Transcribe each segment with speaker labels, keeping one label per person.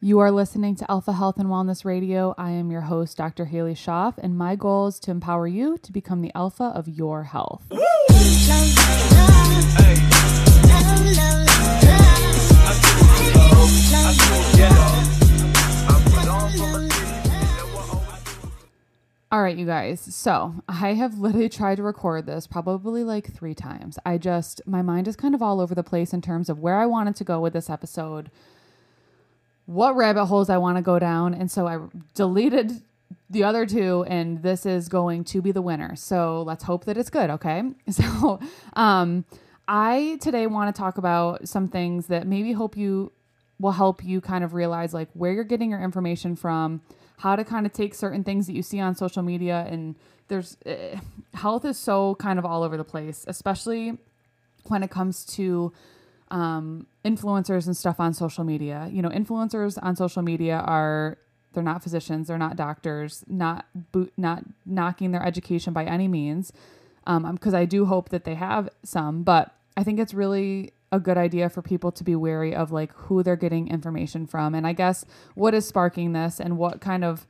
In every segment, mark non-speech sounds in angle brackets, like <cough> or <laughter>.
Speaker 1: You are listening to Alpha Health and Wellness Radio. I am your host, Dr. Halie Schoff, and my goal is to empower you to become the alpha of your health. All right, you guys. So I have literally tried to record this probably like three times. I just, my mind is kind of all over the place in terms of where I wanted to go with this episode, what rabbit holes I want to go down. And so I deleted the other two, and this is going to be the winner. So let's hope that it's good. Okay. <laughs> So, um, I today want to talk about some things that maybe hope you will help you kind of realize like where you're getting your information from how to kind of take certain things that you see on social media and there's uh, health is so kind of all over the place especially when it comes to um, influencers and stuff on social media you know influencers on social media are they're not physicians they're not doctors not boot not knocking their education by any means because um, i do hope that they have some but i think it's really a good idea for people to be wary of like who they're getting information from. And I guess what is sparking this and what kind of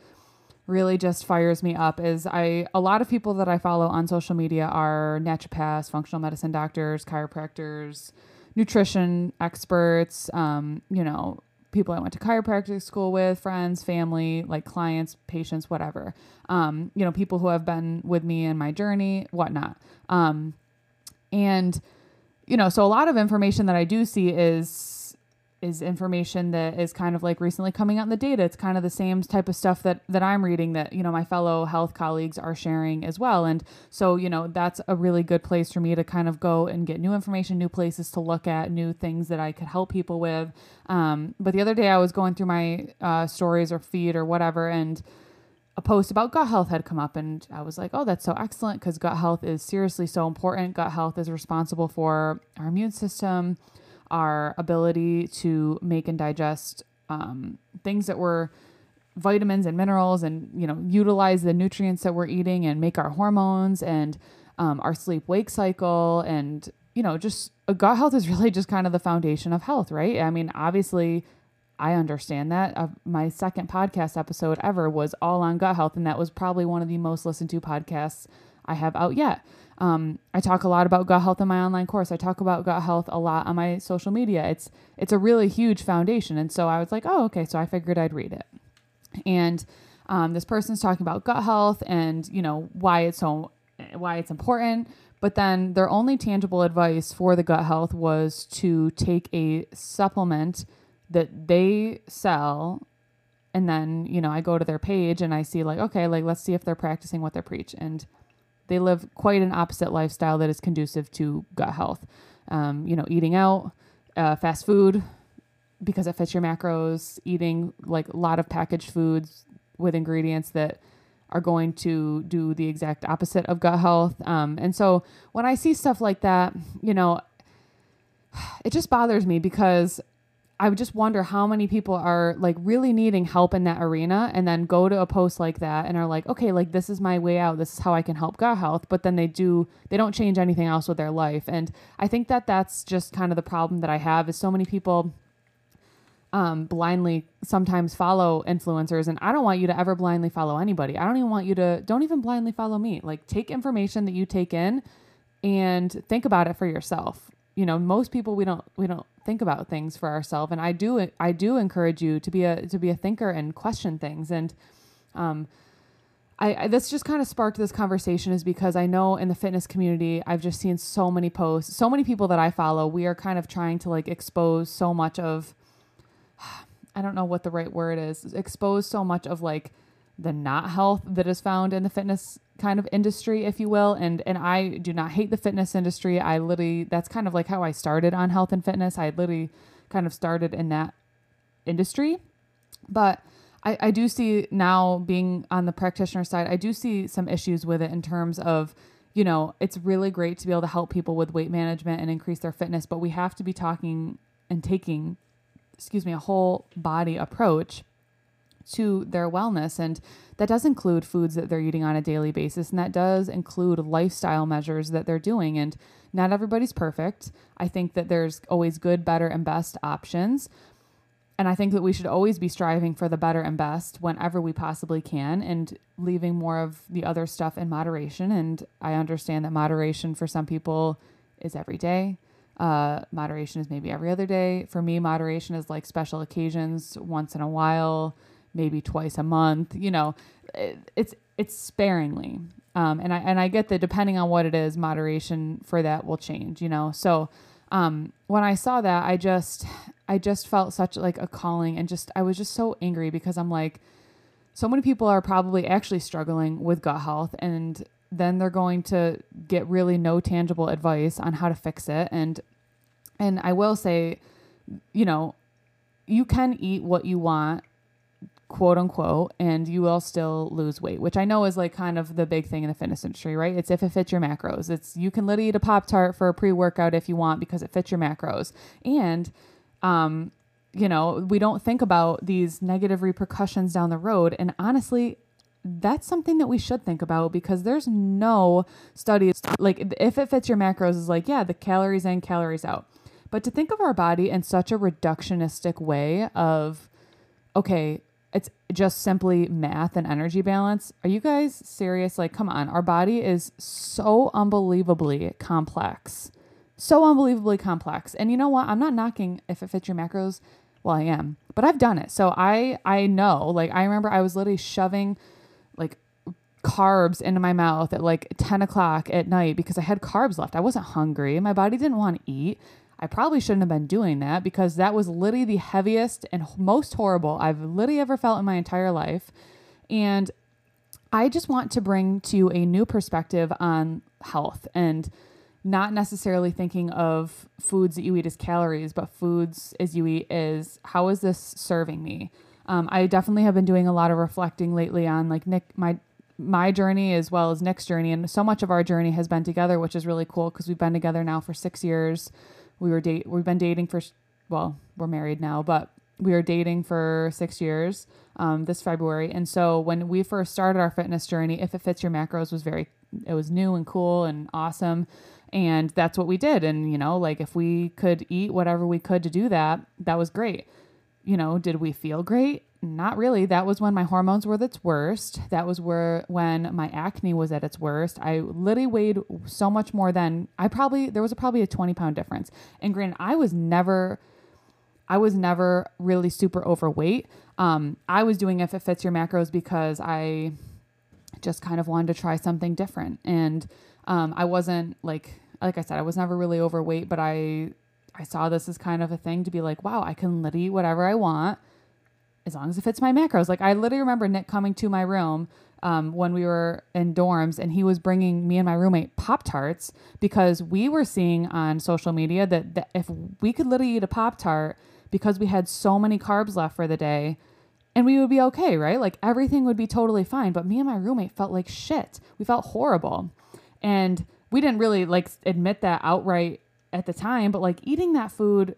Speaker 1: really just fires me up is I a lot of people that I follow on social media are naturopaths, functional medicine doctors, chiropractors, nutrition experts, um, you know, people I went to chiropractic school with, friends, family, like clients, patients, whatever. Um, you know, people who have been with me in my journey, whatnot. Um, and you know, so a lot of information that I do see is is information that is kind of like recently coming out in the data. It's kind of the same type of stuff that that I'm reading that, you know, my fellow health colleagues are sharing as well. And so, you know, that's a really good place for me to kind of go and get new information, new places to look at, new things that I could help people with. Um, but the other day I was going through my uh, stories or feed or whatever and a post about gut health had come up and I was like, "Oh, that's so excellent because gut health is seriously so important. Gut health is responsible for our immune system, our ability to make and digest um, things that we're vitamins and minerals and you know utilize the nutrients that we're eating and make our hormones and um, our sleep wake cycle and you know just uh, gut health is <laughs> really just kind of the foundation of health right i mean obviously I understand that. Uh, my second podcast episode ever was all on gut health, and that was probably one of the most listened to podcasts I have out yet. Um, I talk a lot about gut health in my online course. I talk about gut health a lot on my social media. It's it's a really huge foundation, and so I was like, oh, okay. So I figured I'd read it, and um, this person's talking about gut health and you know why it's so why it's important. But then their only tangible advice for the gut health was to take a supplement that they sell and then you know i go to their page and i see like okay like let's see if they're practicing what they preach and they live quite an opposite lifestyle that is conducive to gut health. Um, you know eating out uh, fast food because it fits your macros eating like a lot of packaged foods with ingredients that are going to do the exact opposite of gut health. Um, and so when i see stuff like that you know <sighs> it just bothers me because I would just wonder how many people are like really needing help in that arena and then go to a post like that and are like, okay, like this is my way out. This is how I can help gut health. But then they do, they don't change anything else with their life. And I think that that's just kind of the problem that I have is so many people um, blindly sometimes follow influencers. And I don't want you to ever blindly follow anybody. I don't even want you to, don't even blindly follow me. Like take information that you take in and think about it for yourself you know most people we don't we don't think about things for ourselves and i do i do encourage you to be a to be a thinker and question things and um I, I this just kind of sparked this conversation is because I know in the fitness community I've just seen so many posts, so many people that I follow. We are kind of trying to like expose so much of <sighs> I don't know what the right word is, expose so much of like the not health that is found in the fitness kind of industry, if you will. And and I do not hate the fitness industry. I literally that's kind of like how I started on health and fitness. I literally kind of started in that industry. But I, I do see now being on the practitioner side, I do see some issues with it in terms of, you know, it's really great to be able to help people with weight management and increase their fitness, but we have to be talking and taking, excuse me, a whole body approach to their wellness. And that does include foods that they're eating on a daily basis. And that does include lifestyle measures that they're doing. And not everybody's perfect. I think that there's always good, better, and best options. and I think that we should always be striving for the better and best whenever we possibly can and leaving more of the other stuff in moderation. And I understand that moderation for some people is every day. Uh, moderation is maybe every other day. For me, moderation is like special occasions, once in a while, maybe twice a month. You know, it, it's it's sparingly. Um, and I and I get that depending on what it is, moderation for that will change. You know, so um, when I saw that, I just I just felt such like a calling and just I was just so angry because I'm like so many people are probably actually struggling with gut health and then they're going to get really no tangible advice on how to fix it and and I will say you know you can eat what you want quote unquote, and you will still lose weight, which I know is like kind of the big thing in the fitness industry, right? It's if it fits your macros. It's you can literally eat a Pop Tart for a pre workout if you want because it fits your macros. And, um, you know, we don't think about these negative repercussions down the road. And honestly, that's something that we should think about because there's no studies like if it fits your macros is like, yeah, the calories in, calories out. But to think of our body in such a reductionistic way of, okay, it's just simply math and energy balance. Are you guys serious? Like, come on. Our body is so unbelievably complex. So unbelievably complex. And you know what? I'm not knocking if it fits your macros. Well, I am, but I've done it. So I I know. Like I remember I was literally shoving like carbs into my mouth at like 10 o'clock at night because I had carbs left. I wasn't hungry. My body didn't want to eat. I probably shouldn't have been doing that because that was literally the heaviest and most horrible I've literally ever felt in my entire life. And I just want to bring to you a new perspective on health and not necessarily thinking of foods that you eat as calories, but foods as you eat is how is this serving me? Um, I definitely have been doing a lot of reflecting lately on like Nick, my my journey as well as Nick's journey, and so much of our journey has been together, which is really cool because we've been together now for six years we were date we've been dating for well we're married now but we were dating for six years um, this february. And so when we first started our fitness journey if it fits your macros was very it was new and cool and awesome. And that's what we did. And you know like if we could eat whatever we could to do that that was great. You know did we feel great not really. That was when my hormones were at its worst. That was where when my acne was at its worst. I literally weighed so much more than I probably there was a, probably a 20 pound difference. And granted, I was never I was never really super overweight. Um, I was doing if it fits your macros because I just kind of wanted to try something different. And um, I wasn't like like I said, I was never really overweight, but I I saw this as kind of a thing to be like, wow, I can literally eat whatever I want as long as it fits my macros. Like I literally remember Nick coming to my room um, when we were in dorms and he was bringing me and my roommate Pop Tarts because we were seeing on social media that, that if we could literally eat a Pop Tart because we had so many carbs left for the day and we would be okay, right? Like everything would be totally fine. But me and my roommate felt like shit. We felt horrible. And we didn't really like admit that outright at the time, but like eating that food,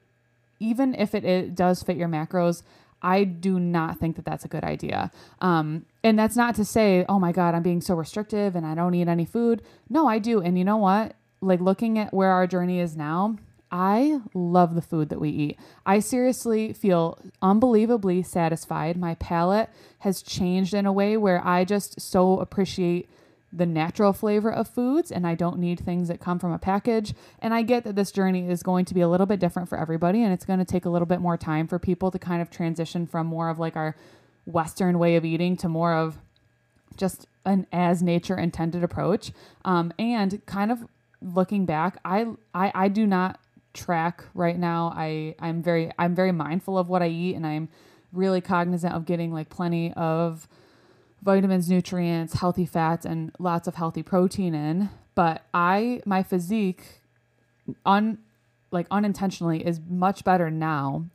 Speaker 1: even if it, it does fit your macros, I do not think that that's a good idea. Um, and that's not to say, oh my God, I'm being so restrictive and I don't eat any food. No, I do. And you know what? Like looking at where our journey is now, I love the food that we eat. I seriously feel unbelievably satisfied. My palate has changed in a way where I just so appreciate the natural flavor of foods and I don't need things that come from a package. And I get that this journey is going to be a little bit different for everybody and it's going to take a little bit more time for people to kind of transition from more of like our Western way of eating to more of just an as nature intended approach. Um, and kind of looking back, I, I I do not track right now. I I'm very I'm very mindful of what I eat and I'm really cognizant of getting like plenty of vitamins, nutrients, healthy fats, and lots of healthy protein in. But I, my physique, un, like unintentionally, is much better now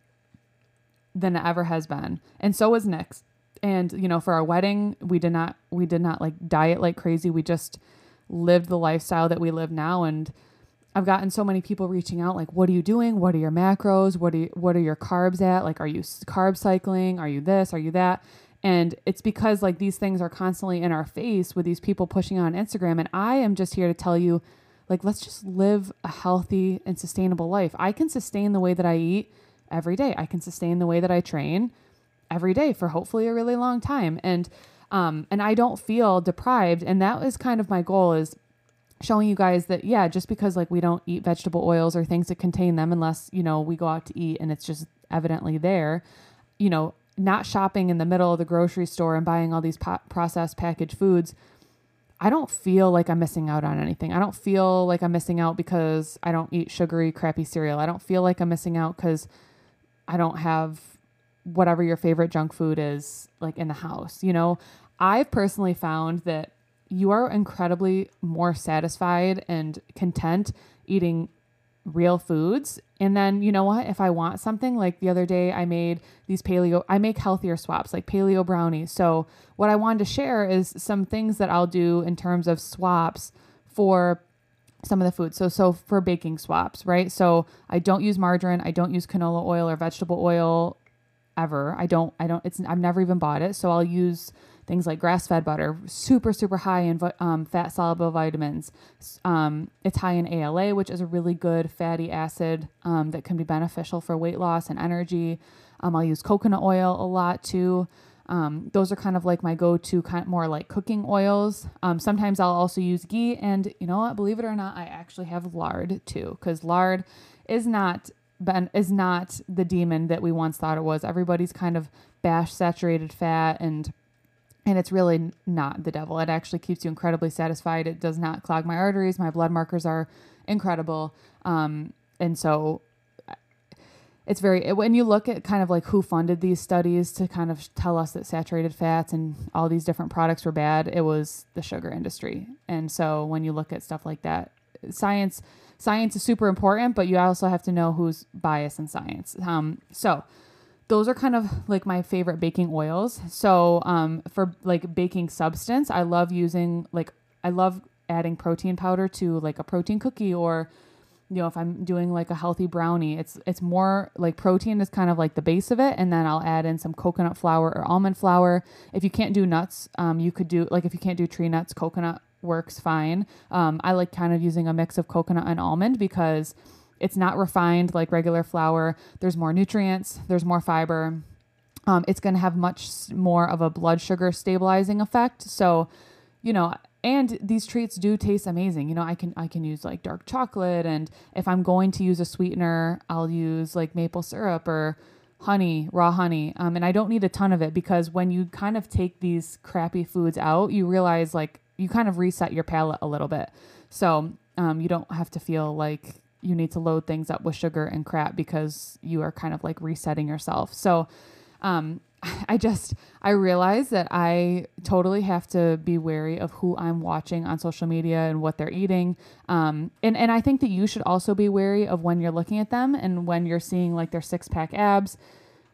Speaker 1: than it ever has been, and so is Nick's. And you know, for our wedding, we did not, we did not like diet like crazy. We just lived the lifestyle that we live now, and I've gotten so many people reaching out like what are you doing? What are your macros? What are you, what are your carbs at? Like are you carb cycling? Are you this? Are you that? And it's because like these things are constantly in our face with these people pushing on Instagram. And I am just here to tell you, like, let's just live a healthy and sustainable life. I can sustain the way that I eat every day. I can sustain the way that I train every day for hopefully a really long time. And um, and I don't feel deprived. And that was kind of my goal is showing you guys that yeah, just because like we don't eat vegetable oils or things that contain them unless, you know, we go out to eat and it's just evidently there, you know, not shopping in the middle of the grocery store and buying all these po- processed packaged foods. I don't feel like I'm missing out on anything. I don't feel like I'm missing out because I don't eat sugary, crappy cereal. I don't feel like I'm missing out because I don't have whatever your favorite junk food is like in the house. You know, I've personally found that you are incredibly more satisfied and content eating real foods. And then, you know what? If I want something, like the other day, I made these paleo, I make healthier swaps, like paleo brownies. So, what I wanted to share is some things that I'll do in terms of swaps for some of the foods. So, so for baking swaps, right? So, I don't use margarine, I don't use canola oil or vegetable oil ever. I don't, I don't, it's, I've never even bought it. So, I'll use things like grass fed butter, super, super high in um, fat soluble vitamins. Um, it's high in ALA, which is a really good fatty acid um, that can be beneficial for weight loss and energy. Um, I'll use coconut oil a lot too. Um, those are kind of like my go-to kind of more like cooking oils. Um, sometimes I'll also use ghee, and you know what? Believe it or not, I actually have lard too, because lard is not ben, is not the demon that we once thought it was. Everybody's kind of bash saturated fat and and it's really not the devil. It actually keeps you incredibly satisfied. It does not clog my arteries. My blood markers are incredible. Um, and so it's very, when you look at kind of like who funded these studies to kind of tell us that saturated fats and all these different products were bad, it was the sugar industry. And so when you look at stuff like that, science, science is super important, but you also have to know who's biased in science. Um, so, those are kind of like my favorite baking oils. So um, for like baking substance, I love using like I love adding protein powder to like a protein cookie or you know if I'm doing like a healthy brownie, it's it's more like protein is kind of like the base of it, and then I'll add in some coconut flour or almond flour. If you can't do nuts, um, you could do like if you can't do tree nuts, coconut works fine. Um, I like kind of using a mix of coconut and almond because it's not refined like regular flour. There's more nutrients, there's more fiber. Um, it's going to have much more of a blood sugar stabilizing effect. So, you know, and these treats do taste amazing. You know, I can I can use like dark chocolate, and if I'm going to use a sweetener, I'll use like maple syrup or honey, raw honey. Um, and I don't need a ton of it because when you kind of take these crappy foods out, you realize like you kind of reset your palate a little bit. So um, you don't have to feel like you need to load things up with sugar and crap because you are kind of like resetting yourself. So, um, <laughs> I just I realize that I totally have to be wary of who I'm watching on social media and what they're eating. Um, and and I think that you should also be wary of when you're looking at them and when you're seeing like their six pack abs,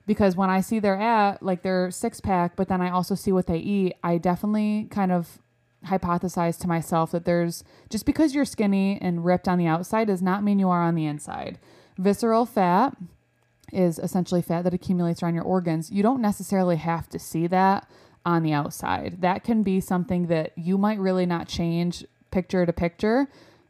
Speaker 1: because when I see their at like their six pack, but then I also see what they eat, I definitely kind of hypothesize to myself that there's just because you're skinny and ripped on the outside does not mean you are on the inside. Visceral fat is essentially fat that accumulates around your organs. You don't necessarily have to see that on the outside. That can be something that you might really not change picture to picture,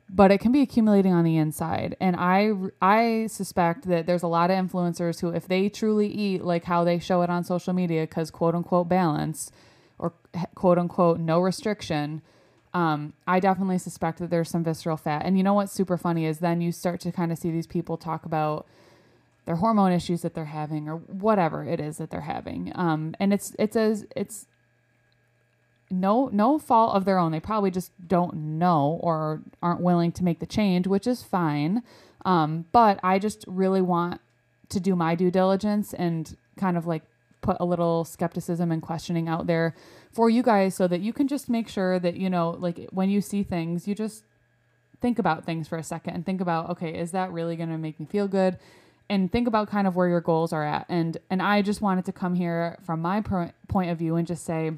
Speaker 1: but it can be accumulating on the inside. And I I suspect that there's a lot of influencers who if they truly eat like how they show it on social media cuz quote unquote balance, or quote unquote no restriction, um, I definitely suspect that there's some visceral fat. And you know what's super funny is then you start to kind of see these people talk about their hormone issues that they're having or whatever it is that they're having. Um, and it's it's as it's no no fault of their own. They probably just don't know or aren't willing to make the change, which is fine. Um, but I just really want to do my due diligence and kind of like put a little skepticism and questioning out there for you guys so that you can just make sure that, you know, like when you see things, you just think about things for a second and think about, okay, is that really going to make me feel good? And think about kind of where your goals are at. And and I just wanted to come here from my point of view and just say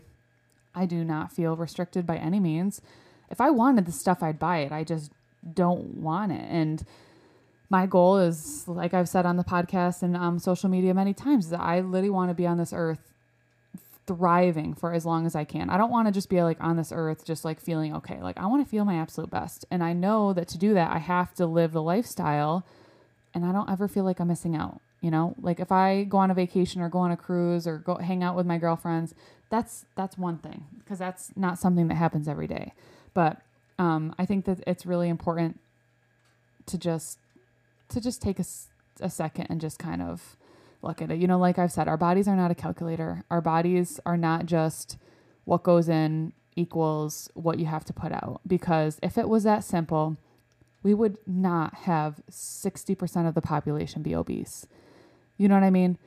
Speaker 1: I do not feel restricted by any means. If I wanted the stuff, I'd buy it. I just don't want it. And my goal is, like I've said on the podcast and um, social media many times, is I literally want to be on this earth thriving for as long as I can. I don't want to just be like on this earth just like feeling okay. Like I want to feel my absolute best. And I know that to do that I have to live the lifestyle and I don't ever feel like I'm missing out. You know, like if I go on a vacation or go on a cruise or go hang out with my girlfriends, that's that's one thing because that's not something that happens every day. But um, I think that it's really important to just to just take a, a second and just kind of look at it. You know, like I've said, our bodies are not a calculator. Our bodies are not just what goes in equals what you have to put out. Because if it was that simple, we would not have 60% of the population be obese. You know what I mean?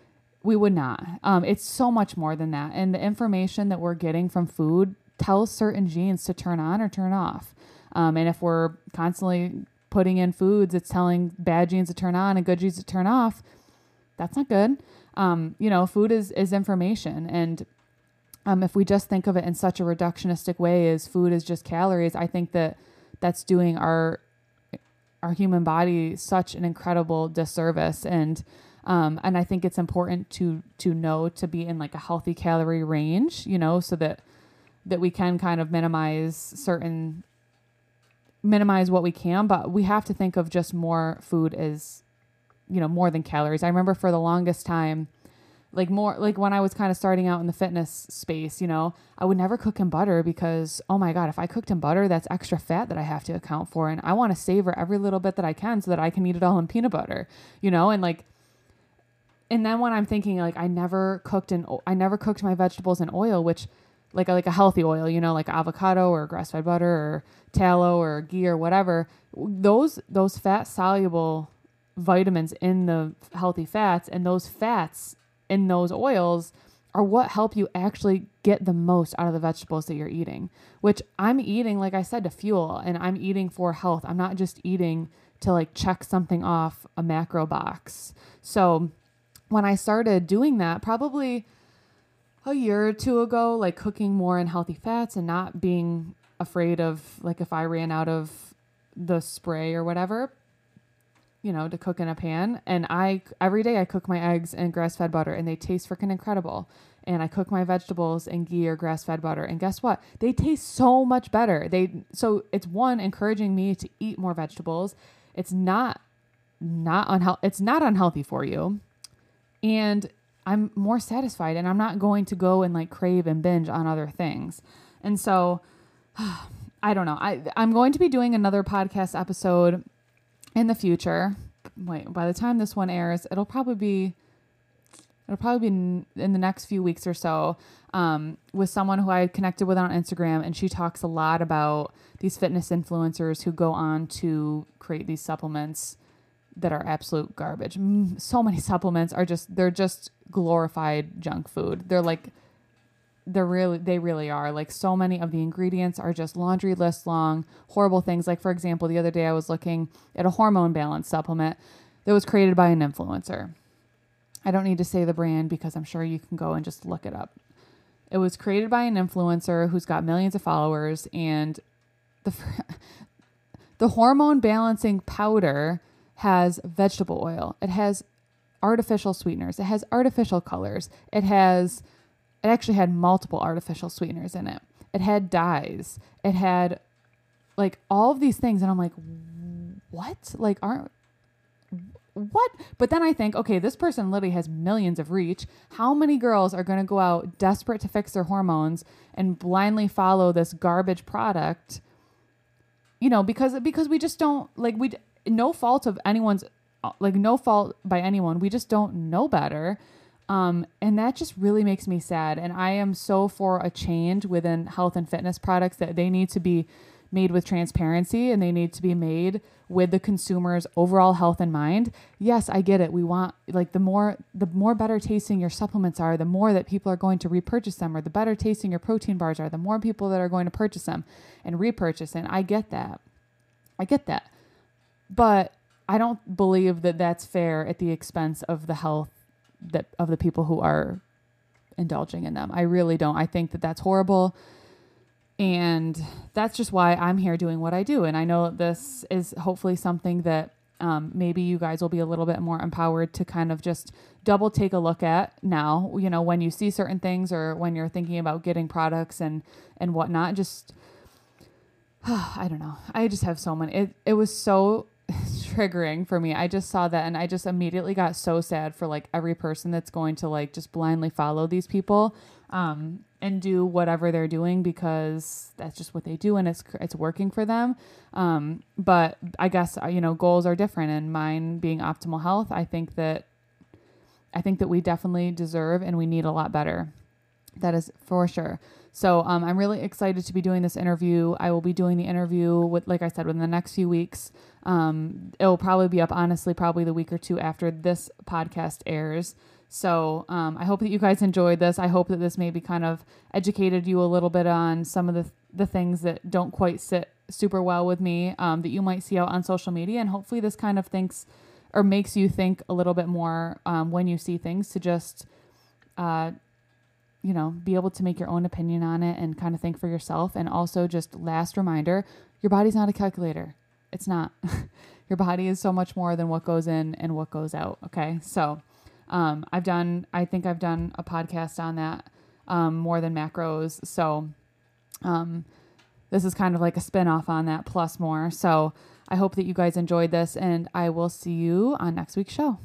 Speaker 1: We would not. Um, it's so much more than that. And the information that we're getting from food tells certain genes to turn on or turn off. Um, and if we're constantly putting in foods, it's telling bad genes to turn on and good genes to turn off. That's not good. Um, you know, food is is information, and um, if we just think of it in such a reductionistic way as food is just calories, I think that that's doing our our human body such an incredible disservice and um, and I think it's important to to know to be in like a healthy calorie range, you know, so that that we can kind of minimize certain minimize what we can, but we have to think of just more food as you know, more than calories. I remember for the longest time like more like when I was kind of starting out in the fitness space, you know, I would never cook in butter because oh my god, if I cooked in butter, that's extra fat that I have to account for and I want to savor every little bit that I can so that I can eat it all in peanut butter, you know, and like and then when I'm thinking like I never cooked in I never cooked my vegetables in oil, which like a, like a healthy oil, you know, like avocado or grass-fed butter or tallow or ghee or whatever. Those those fat soluble vitamins in the healthy fats and those fats in those oils are what help you actually get the most out of the vegetables that you're eating, which I'm eating, like I said, to fuel and I'm eating for health. I'm not just eating to like check something off a macro box. So when I started doing that, probably a year or two ago, like cooking more in healthy fats and not being afraid of like if I ran out of the spray or whatever, you know, to cook in a pan. And I every day I cook my eggs in grass fed butter and they taste freaking incredible. And I cook my vegetables in ghee or grass fed butter. And guess what? They taste so much better. They so it's one encouraging me to eat more vegetables. It's not not unhealthy it's not unhealthy for you. And I'm more satisfied and I'm not going to go and like crave and binge on other things. And so <sighs> I don't know. I I'm going to be doing another podcast episode in the future, wait, by the time this one airs, it'll probably be it'll probably be in, in the next few weeks or so um, with someone who I connected with on Instagram, and she talks a lot about these fitness influencers who go on to create these supplements that are absolute garbage. So many <laughs> supplements are just they're just glorified junk food. They're like they're really they really are like so many of the ingredients are just laundry list long horrible things like for example the other day i was looking at a hormone balance supplement that was created by an influencer i don't need to say the brand because i'm sure you can go and just look it up it was created by an influencer who's got millions of followers and the <laughs> the hormone balancing powder has vegetable oil it has artificial sweeteners it has artificial colors it has it actually had multiple artificial sweeteners in it. It had dyes. It had like all of these things and I'm like what? Like aren't what? But then I think, okay, this person literally has millions of reach. How many girls are going to go out desperate to fix their hormones and blindly follow this garbage product? You know, because because we just don't like we no fault of anyone's like no fault by anyone. We just don't know better. Um, and that just really makes me sad. And I am so for a change within health and fitness products that they need to be made with transparency and they need to be made with the consumer's overall health in mind. Yes, I get it. We want like the more the more better tasting your supplements are, the more that people are going to repurchase them or the better tasting your protein bars are, the more people that are going to purchase them and repurchase and I get that. I get that. But I don't believe that that's fair at the expense of the health that of the people who are indulging in them. I really don't. I think that that's horrible. And that's just why I'm here doing what I do. And I know this is hopefully something that um, maybe you guys will be a little bit more empowered to kind of just double take a look at now, you know, when you see certain things or when you're thinking about getting products and, and whatnot, just, <sighs> I don't know. I just have so many, it, it was so triggering for me. I just saw that and I just immediately got so sad for like every person that's going to like just blindly follow these people um, and do whatever they're doing because that's just what they do and it's it's working for them. Um, but I guess uh, you know goals are different and mine being optimal health, I think that I think that we definitely deserve and we need a lot better. That is for sure. So um, I'm really excited to be doing this interview. I will be doing the interview with, like I said, within the next few weeks. Um, it will probably be up, honestly, probably the week or two after this podcast airs. So um, I hope that you guys enjoyed this. I hope that this maybe kind of educated you a little bit on some of the the things that don't quite sit super well with me um, that you might see out on social media, and hopefully this kind of thinks or makes you think a little bit more um, when you see things to just uh, you know, be able to make your own opinion on it and kind of think for yourself. And also, just last reminder your body's not a calculator. It's not. <laughs> your body is so much more than what goes in and what goes out. Okay. So, um, I've done, I think I've done a podcast on that um, more than macros. So, um, this is kind of like a spin off on that plus more. So, I hope that you guys enjoyed this, and I will see you on next week's show.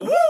Speaker 2: Woo!